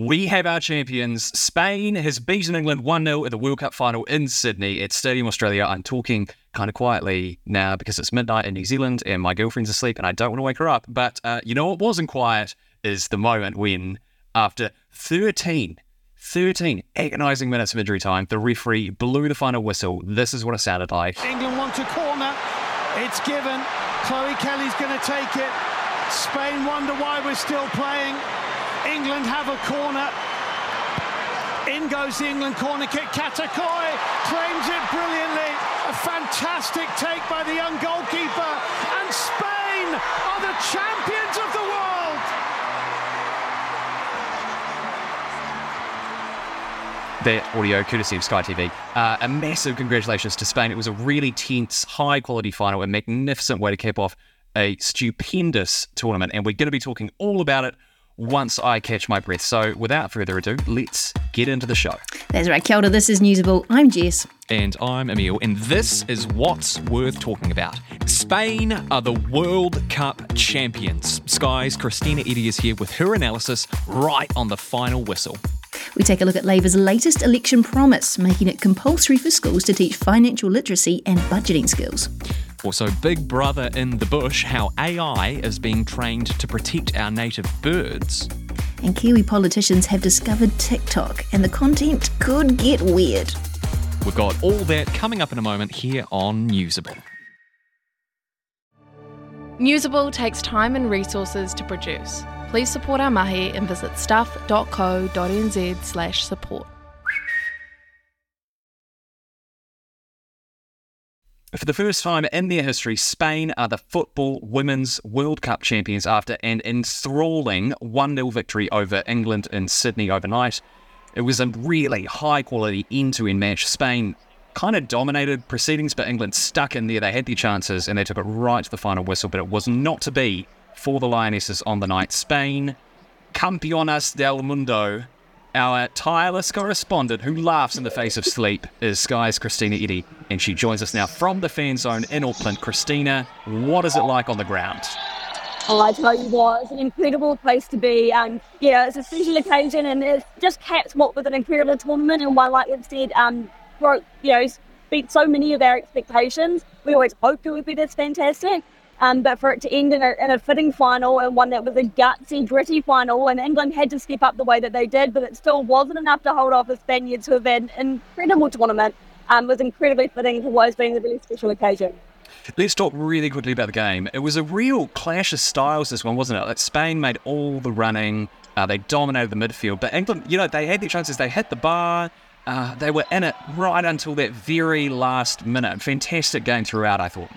We have our champions. Spain has beaten England 1 0 at the World Cup final in Sydney at Stadium Australia. I'm talking kind of quietly now because it's midnight in New Zealand and my girlfriend's asleep and I don't want to wake her up. But uh, you know what wasn't quiet is the moment when, after 13, 13 agonising minutes of injury time, the referee blew the final whistle. This is what it sounded like. England want a corner. It's given. Chloe Kelly's going to take it. Spain wonder why we're still playing. England have a corner. In goes the England corner kick. Cata Coll claims it brilliantly. A fantastic take by the young goalkeeper. And Spain are the champions of the world. That audio courtesy of Sky TV. Uh, a massive congratulations to Spain. It was a really tense, high quality final, a magnificent way to cap off a stupendous tournament. And we're going to be talking all about it once I catch my breath. So without further ado, let's get into the show. That's right, Kia ora, this is Newsable. I'm Jess. And I'm Emil, and this is what's worth talking about. Spain are the World Cup champions. Sky's Kristina Eddy is here with her analysis right on the final whistle. We take a look at Labour's latest election promise, making it compulsory for schools to teach financial literacy and budgeting skills. Also, Big Brother in the Bush how AI is being trained to protect our native birds. And Kiwi politicians have discovered TikTok, and the content could get weird. We've got all that coming up in a moment here on Newsable. Newsable takes time and resources to produce. Please support our mahi and visit stuff.co.nz slash support. For the first time in their history, Spain are the Football Women's World Cup champions after an enthralling 1 0 victory over England in Sydney overnight. It was a really high quality end to end match. Spain kind of dominated proceedings, but England stuck in there. They had their chances and they took it right to the final whistle, but it was not to be for the Lionesses on the night. Spain, Campeonas del Mundo, our tireless correspondent who laughs in the face of sleep is Sky's Kristina Eddy, and she joins us now from the fan zone in Auckland. Kristina, what is it like on the ground? Oh, I tell you what, it's an incredible place to be. Um, yeah, it's a special occasion, and it's just capped what with an incredible tournament. And one, like we've said, um, broke, you know, beat so many of our expectations. We always hoped it would be this fantastic. Um, but for it to end in a, in a, fitting final and one that was a gutsy, gritty final, and England had to step up the way that they did, but it still wasn't enough to hold off the Spaniards who have had an incredible tournament, um, was incredibly fitting for what has been a really special occasion. Let's talk really quickly about the game. It was a real clash of styles, this one, wasn't it? Like Spain made all the running, uh, they dominated the midfield, but England, you know, they had their chances, they hit the bar. Uh, they were in it right until that very last minute. Fantastic game throughout, I thought.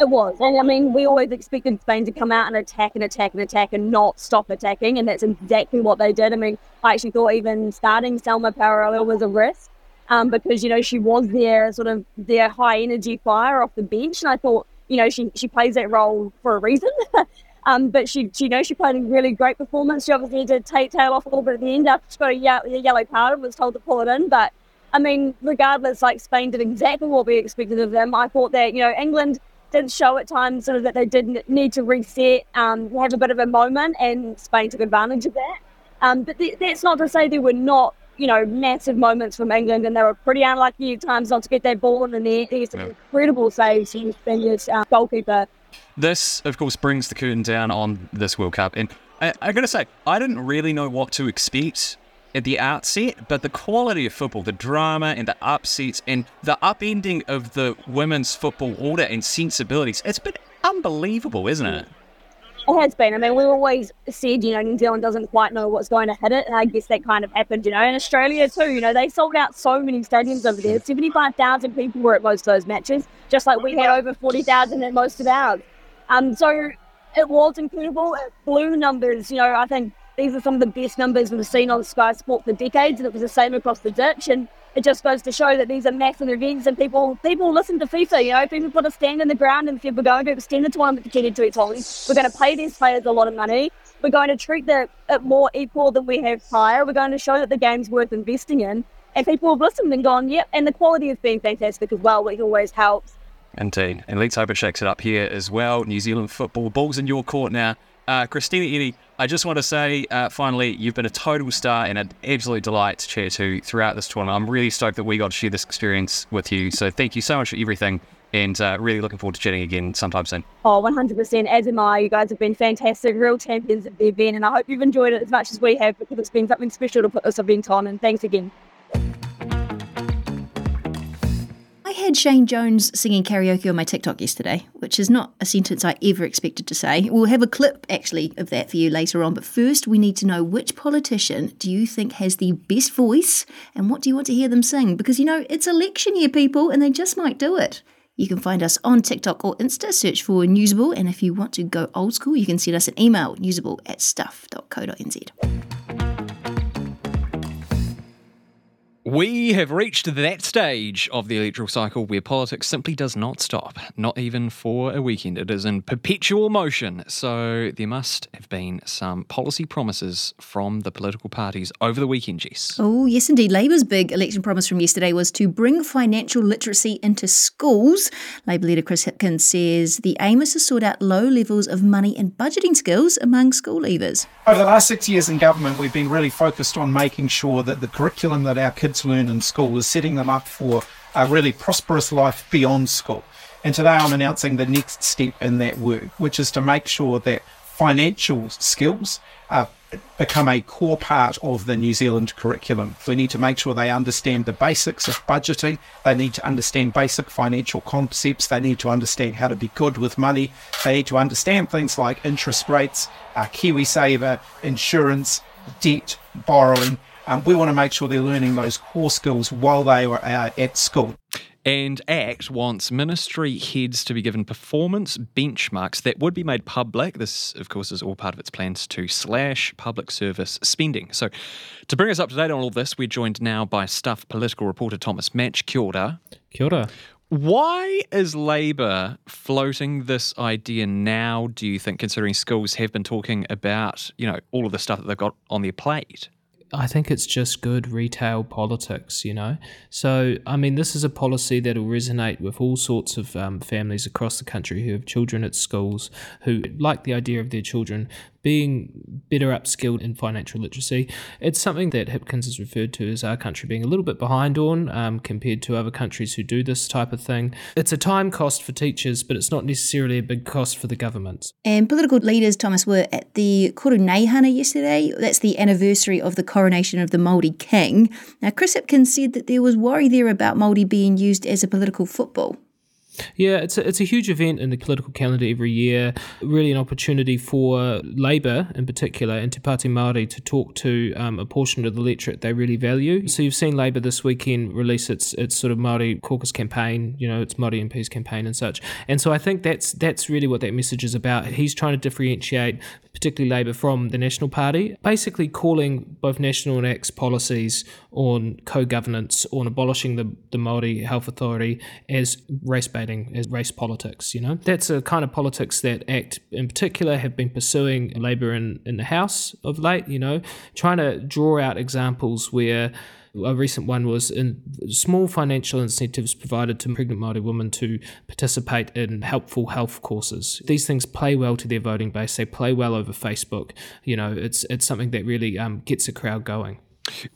It was. And I mean, we always expected Spain to come out and attack and attack and attack and not stop attacking. And that's exactly what they did. I mean, I actually thought even starting Salma Paralluelo was a risk um, because, you know, she was their sort of their high energy fire off the bench. And I thought, you know, she, she plays that role for a reason. um, but she, she, you know, she played a really great performance. She obviously did take tail off a little bit at the end after she got a, a yellow card and was told to pull it in. But I mean, regardless, like Spain did exactly what we expected of them. I thought that, you know, England – didn't show at times sort of that they didn't need to reset, um, have a bit of a moment, and Spain took advantage of that. Um, but th- that's not to say there were not, you know, massive moments from England, and they were pretty unlucky at times not to get that ball in the net. There's some yeah. incredible saves from Spaniard's uh, goalkeeper. This, of course, brings the curtain down on this World Cup, and I, I got to say, I didn't really know what to expect at the outset, but the quality of football, the drama and the upsets and the upending of the women's football order and sensibilities, it's been unbelievable, isn't it? It has been. I mean, we always said, you know, New Zealand doesn't quite know what's going to hit it. And I guess that kind of happened, you know, in Australia too. You know, they sold out so many stadiums over there. 75,000 people were at most of those matches, just like we had over 40,000 at most of ours. Um, so it was incredible. It blew numbers. You know, I think these are some of the best numbers we've seen on Sky Sport for decades, and it was the same across the ditch. And it just goes to show that these are massive events, and people people listen to FIFA. You know, people put a stand in the ground and said, "We're going to extend the tournament to ten to its We're going to pay these players a lot of money. We're going to treat the, it more equal than we have prior. We're going to show that the game's worth investing in." And people have listened and gone, "Yep." And the quality has been fantastic as well, which always helps. Indeed. And let's hope it shakes it up here as well. New Zealand football, balls in your court now Uh, Kristina Eddy, I just want to say, uh, finally, you've been a total star and an absolute delight to chair to throughout this tournament. I'm really stoked that we got to share this experience with you. So thank you so much for everything and uh, really looking forward to chatting again sometime soon. Oh, 100%. As am I. You guys have been fantastic, real champions of the event, and I hope you've enjoyed it as much as we have because it's been something special to put this event on. And thanks again. Had Shane Jones singing karaoke on my TikTok yesterday, which is not a sentence I ever expected to say. We'll have a clip actually of that for you later on, but first we need to know which politician do you think has the best voice and what do you want to hear them sing? Because you know, it's election year, people, and they just might do it. You can find us on TikTok or Insta, search for Newsable, and if you want to go old school, you can send us an email, newsable at stuff.co.nz. We have reached that stage of the electoral cycle where politics simply does not stop, not even for a weekend. It is in perpetual motion. So there must have been some policy promises from the political parties over the weekend, Jess. Oh, yes, indeed. Labour's big election promise from yesterday was to bring financial literacy into schools. Labour leader Chris Hipkins says the aim is to sort out low levels of money and budgeting skills among school leavers. Over the last six years in government, we've been really focused on making sure that the curriculum that our kids learn in school is setting them up for a really prosperous life beyond school. And today I'm announcing the next step in that work, which is to make sure that financial skills uh, become a core part of the New Zealand curriculum. We need to make sure they understand the basics of budgeting. They need to understand basic financial concepts. They need to understand how to be good with money. They need to understand things like interest rates, uh, KiwiSaver, insurance, debt, borrowing, um, we want to make sure they're learning those core skills while they are uh, at school. And ACT wants ministry heads to be given performance benchmarks that would be made public. This, of course, is all part of its plans to slash public service spending. So, to bring us up to date on all this, we're joined now by Stuff political reporter Thomas Manch. Kia ora. Kia ora. Why is Labour floating this idea now, do you think, considering schools have been talking about, you know, all of the stuff that they've got on their plate? I think it's just good retail politics, you know. So, I mean, this is a policy that will resonate with all sorts of um, families across the country who have children at schools who like the idea of their children being better upskilled in financial literacy. It's something that Hipkins has referred to as our country being a little bit behind on um, compared to other countries who do this type of thing. It's a time cost for teachers, but it's not necessarily a big cost for the government. And political leaders, Thomas, were at the Koroneihana yesterday. That's the anniversary of the coronation of the Māori king. Now, Chris Hipkins said that there was worry there about Māori being used as a political football. Yeah, it's a, it's a huge event in the political calendar every year. Really, an opportunity for Labour, in particular, and Te Pāti Māori, to talk to um, a portion of the electorate they really value. So you've seen Labour this weekend release its its sort of Māori caucus campaign, you know, its Māori MPs campaign and such. And so I think that's that's really what that message is about. He's trying to differentiate particularly Labour, from the National Party, basically calling both National and ACT's policies on co-governance, on abolishing the, the Māori Health Authority as race as race politics, you know. That's a kind of politics that ACT in particular have been pursuing Labour in, in the House of late, you know, trying to draw out examples where a recent one was in small financial incentives provided to pregnant Māori women to participate in helpful health courses. These things play well to their voting base. They play well over Facebook. You know, it's it's something that really um, gets a crowd going.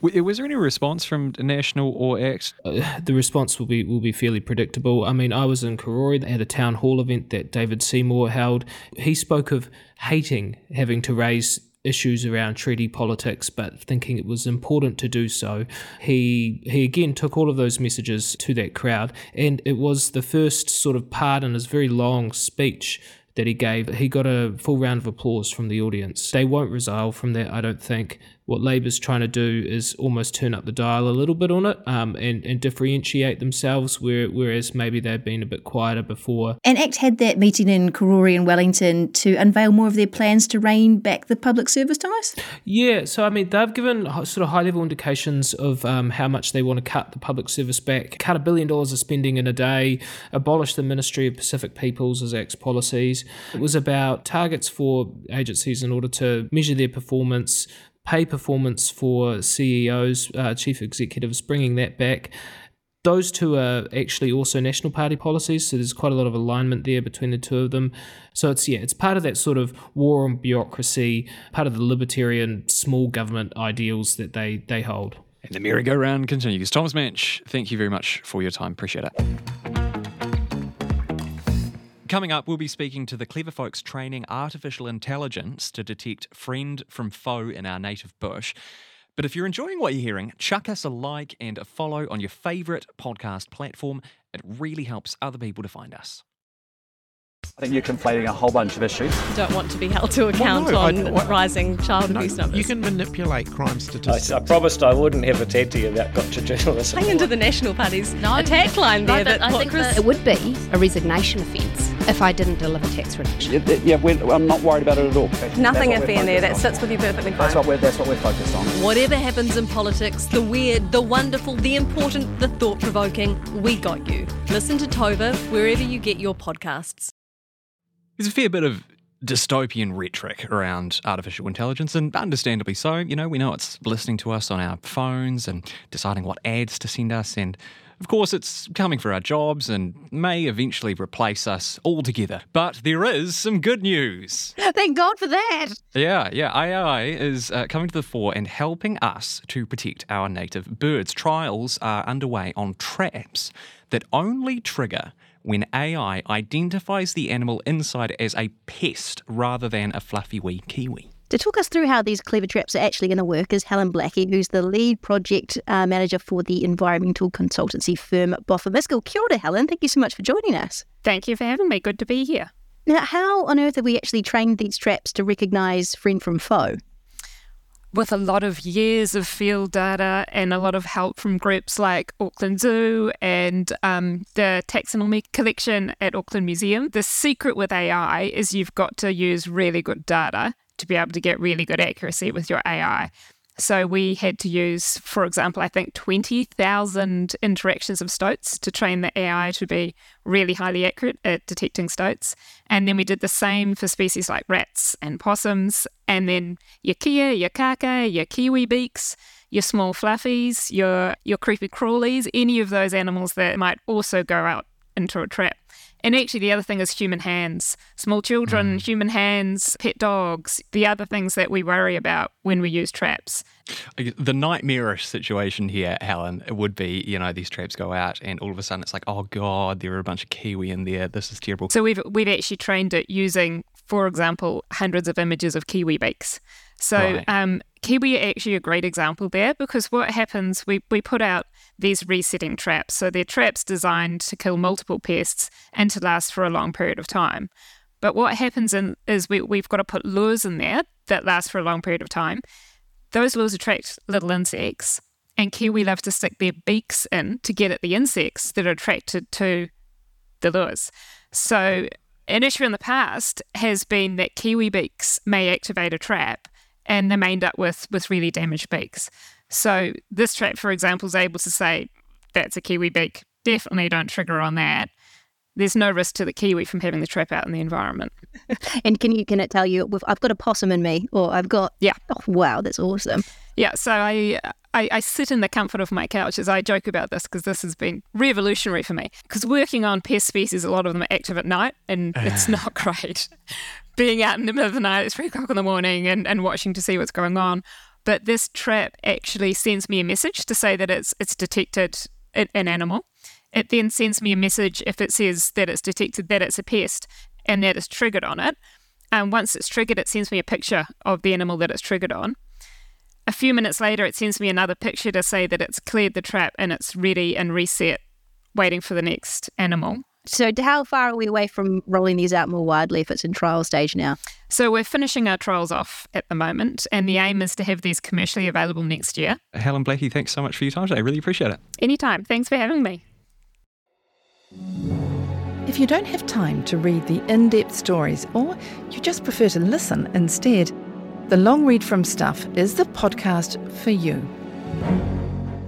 Was there any response from National or ACT? Uh, the response will be will be fairly predictable. I mean, I was in Karori at a town hall event that David Seymour held. He spoke of hating having to raise issues around treaty politics, but thinking it was important to do so, he he again took all of those messages to that crowd, and it was the first sort of part in his very long speech that he gave. He got a full round of applause from the audience. They won't resile from that, I don't think what Labor's trying to do is almost turn up the dial a little bit on it um, and, and differentiate themselves, where, whereas maybe they've been a bit quieter before. And ACT had that meeting in Karori and Wellington to unveil more of their plans to rein back the public service ties? Yeah, so I mean, they've given sort of high level indications of um, how much they want to cut the public service back, cut a billion dollars of spending in a day, abolish the Ministry of Pacific Peoples as ACT's policies. It was about targets for agencies in order to measure their performance, pay performance for CEOs, uh, chief executives, bringing that back. those two are actually also National Party policies, so there's quite a lot of alignment there between the two of them. So it's yeah, it's part of that sort of war on bureaucracy, part of the libertarian small government ideals that they they hold. And the merry-go-round continues. Thomas Manch, thank you very much for your time. Appreciate it. Coming up, we'll be speaking to the clever folks training artificial intelligence to detect friend from foe in our native bush. But if you're enjoying what you're hearing, chuck us a like and a follow on your favourite podcast platform. It really helps other people to find us. I think you're conflating a whole bunch of issues. You Don't want to be held to account no, on I- what- rising child abuse numbers. You can manipulate crime statistics. I promised I wouldn't have a TED to you about gotcha journalism. Hang into the National Party's no, attack line No, there. but that I think Chris- that it would be a resignation offence if I didn't deliver tax reduction. Yeah, th- yeah we're, I'm not worried about it at all. Nothing That's what iffy in there. That sits with you perfectly fine. That's what we're that's what we're focused on. Whatever happens in politics, the weird, the wonderful, the important, the thought provoking, we got you. Listen to Tova wherever you get your podcasts. There's a fair bit of dystopian rhetoric around artificial intelligence, and understandably so. You know, we know it's listening to us on our phones and deciding what ads to send us, and of course, it's coming for our jobs and may eventually replace us altogether. But there is some good news. Thank God for that. Yeah, yeah. AI is uh, coming to the fore and helping us to protect our native birds. Trials are underway on traps that only trigger when AI identifies the animal inside as a pest rather than a fluffy wee kiwi. To talk us through how these clever traps are actually going to work is Helen Blackie, who's the lead project uh, manager for the environmental consultancy firm Boffa Miskell. Kia ora, Helen. Thank you so much for joining us. Thank you for having me. Good to be here. Now, how on earth have we actually trained these traps to recognise friend from foe? With a lot of years of field data and a lot of help from groups like Auckland Zoo and um, the taxonomy collection at Auckland Museum, the secret with AI is you've got to use really good data to be able to get really good accuracy with your AI. So we had to use, for example, I think 20,000 interactions of stoats to train the AI to be really highly accurate at detecting stoats. And then we did the same for species like rats and possums, and then your kea, your kaka, your kiwi beaks, your small fluffies, your, your creepy crawlies, any of those animals that might also go out into a trap. And actually, the other thing is human hands. Small children, human hands, pet dogs, the other things that we worry about when we use traps. The nightmarish situation here, Helen, would be, you know, these traps go out and all of a sudden it's like, oh God, there are a bunch of kiwi in there. This is terrible. So we've we've actually trained it using, for example, hundreds of images of kiwi beaks. So Right. um, kiwi are actually a great example there because what happens, we, we put out these resetting traps. So they're traps designed to kill multiple pests and to last for a long period of time. But what happens in, is we, we've got to put lures in there that last for a long period of time. Those lures attract little insects, and kiwi love to stick their beaks in to get at the insects that are attracted to the lures. So, an issue in the past has been that kiwi beaks may activate a trap and they may end up with, with really damaged beaks. So, this trap, for example, is able to say, that's a kiwi beak, definitely don't trigger on that. There's no risk to the kiwi from having the trap out in the environment. And can you can it tell you if I've got a possum in me or I've got yeah oh wow that's awesome Yeah, so I, I I sit in the comfort of my couch as I joke about this because this has been revolutionary for me. Because working on pest species, a lot of them are active at night, and it's ah. not great. Being out in the middle of the night, it's three o'clock in the morning, and, and watching to see what's going on. But this trap actually sends me a message to say that it's it's detected an an animal. It then sends me a message if it says that it's detected that it's a pest and that it's triggered on it. And once it's triggered, it sends me a picture of the animal that it's triggered on. A few minutes later, it sends me another picture to say that it's cleared the trap and it's ready and reset, waiting for the next animal. So how far are we away from rolling these out more widely if it's in trial stage now So we're finishing our trials off at the moment, and the aim is to have these commercially available next year. Helen Blackie, thanks so much for your time today. Really appreciate it. Anytime. Thanks for having me. If you don't have time to read the in depth stories or you just prefer to listen instead, The Long Read from Stuff is the podcast for you.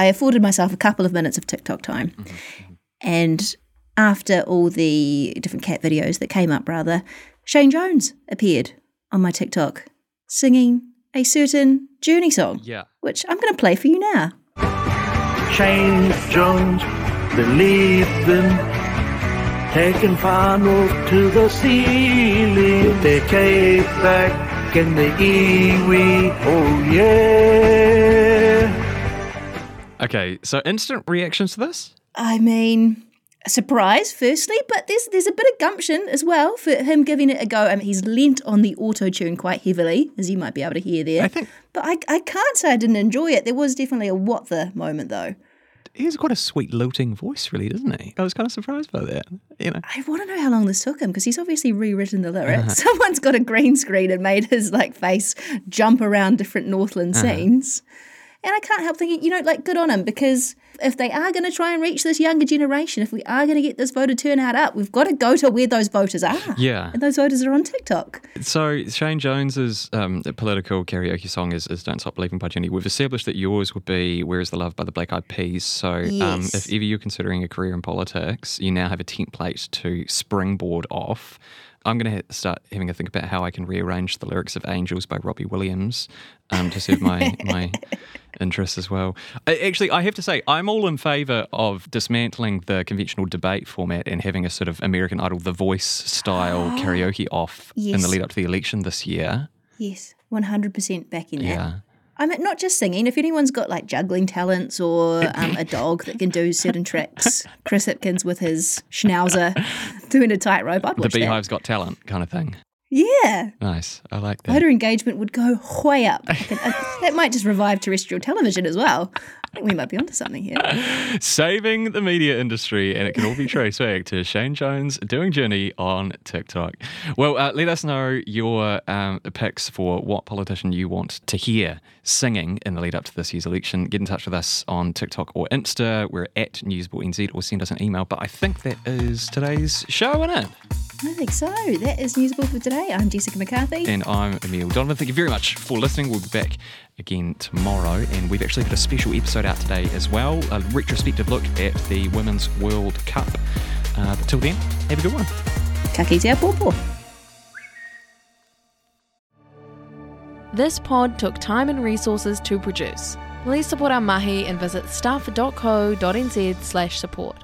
I afforded myself a couple of minutes of TikTok time. And after all the different cat videos that came up, rather, Shane Jones appeared on my TikTok singing a certain Journey song. Yeah. Which I'm going to play for you now. Shane Jones, believing, taking finals to the ceiling. The cape back and the iwi, oh yeah. Okay, so instant reactions to this? I mean, surprise, firstly, but there's there's a bit of gumption as well for him giving it a go. I mean, he's lent on the auto tune quite heavily, as you might be able to hear there. I think, but I I can't say I didn't enjoy it. There was definitely a what the moment though. He has quite a sweet lilting voice, really, doesn't he? I was kind of surprised by that. You know, I want to know how long this took him because he's obviously rewritten the lyrics. Someone's got a green screen and made his like face jump around different Northland Uh-huh. scenes. And I can't help thinking, you know, like good on them because if they are going to try and reach this younger generation, if we are going to get this voter turnout up, we've got to go to where those voters are. Yeah. And those voters are on TikTok. So Shane Jones's um, political karaoke song is, is "Don't Stop Believing" by Journey. We've established that yours would be "Where Is the Love" by the Black Eyed Peas. So um, if ever you're considering a career in politics, you now have a template to springboard off. I'm going to start having a think about how I can rearrange the lyrics of "Angels" by Robbie Williams um, to serve my my interests as well. I, actually, I have to say, I'm all in favour of dismantling the conventional debate format and having a sort of American Idol, The Voice style karaoke off in the lead up to the election this year. Yes, 100% back in that. I mean, not just singing. If anyone's got like juggling talents or um, a dog that can do certain tricks, Chris Hipkins with his schnauzer doing a tightrope, I'd The watch that. Beehive's Got Talent kind of thing. Yeah. Nice. I like that. Voter engagement would go way up. Can- uh, that might just revive terrestrial television as well. I think we might be onto something here. Saving the media industry, and it can all be traced back to Shane Jones doing Journey on TikTok. Well, uh, let us know your um, picks for what politician you want to hear singing in the lead up to this year's election. Get in touch with us on TikTok or Insta. We're at NewsableNZ or send us an email. But I think that is today's show, isn't it? I think so. That is Newsable for today. I'm Jessica McCarthy. And I'm Emil Donovan. Thank you very much for listening. We'll be back again tomorrow. And we've actually got a special episode out today as well a retrospective look at the Women's World Cup. Uh, but till then, have a good one. Ka kite a pōpō. This pod took time and resources to produce. Please support our mahi and visit stuff.co.nz slash support.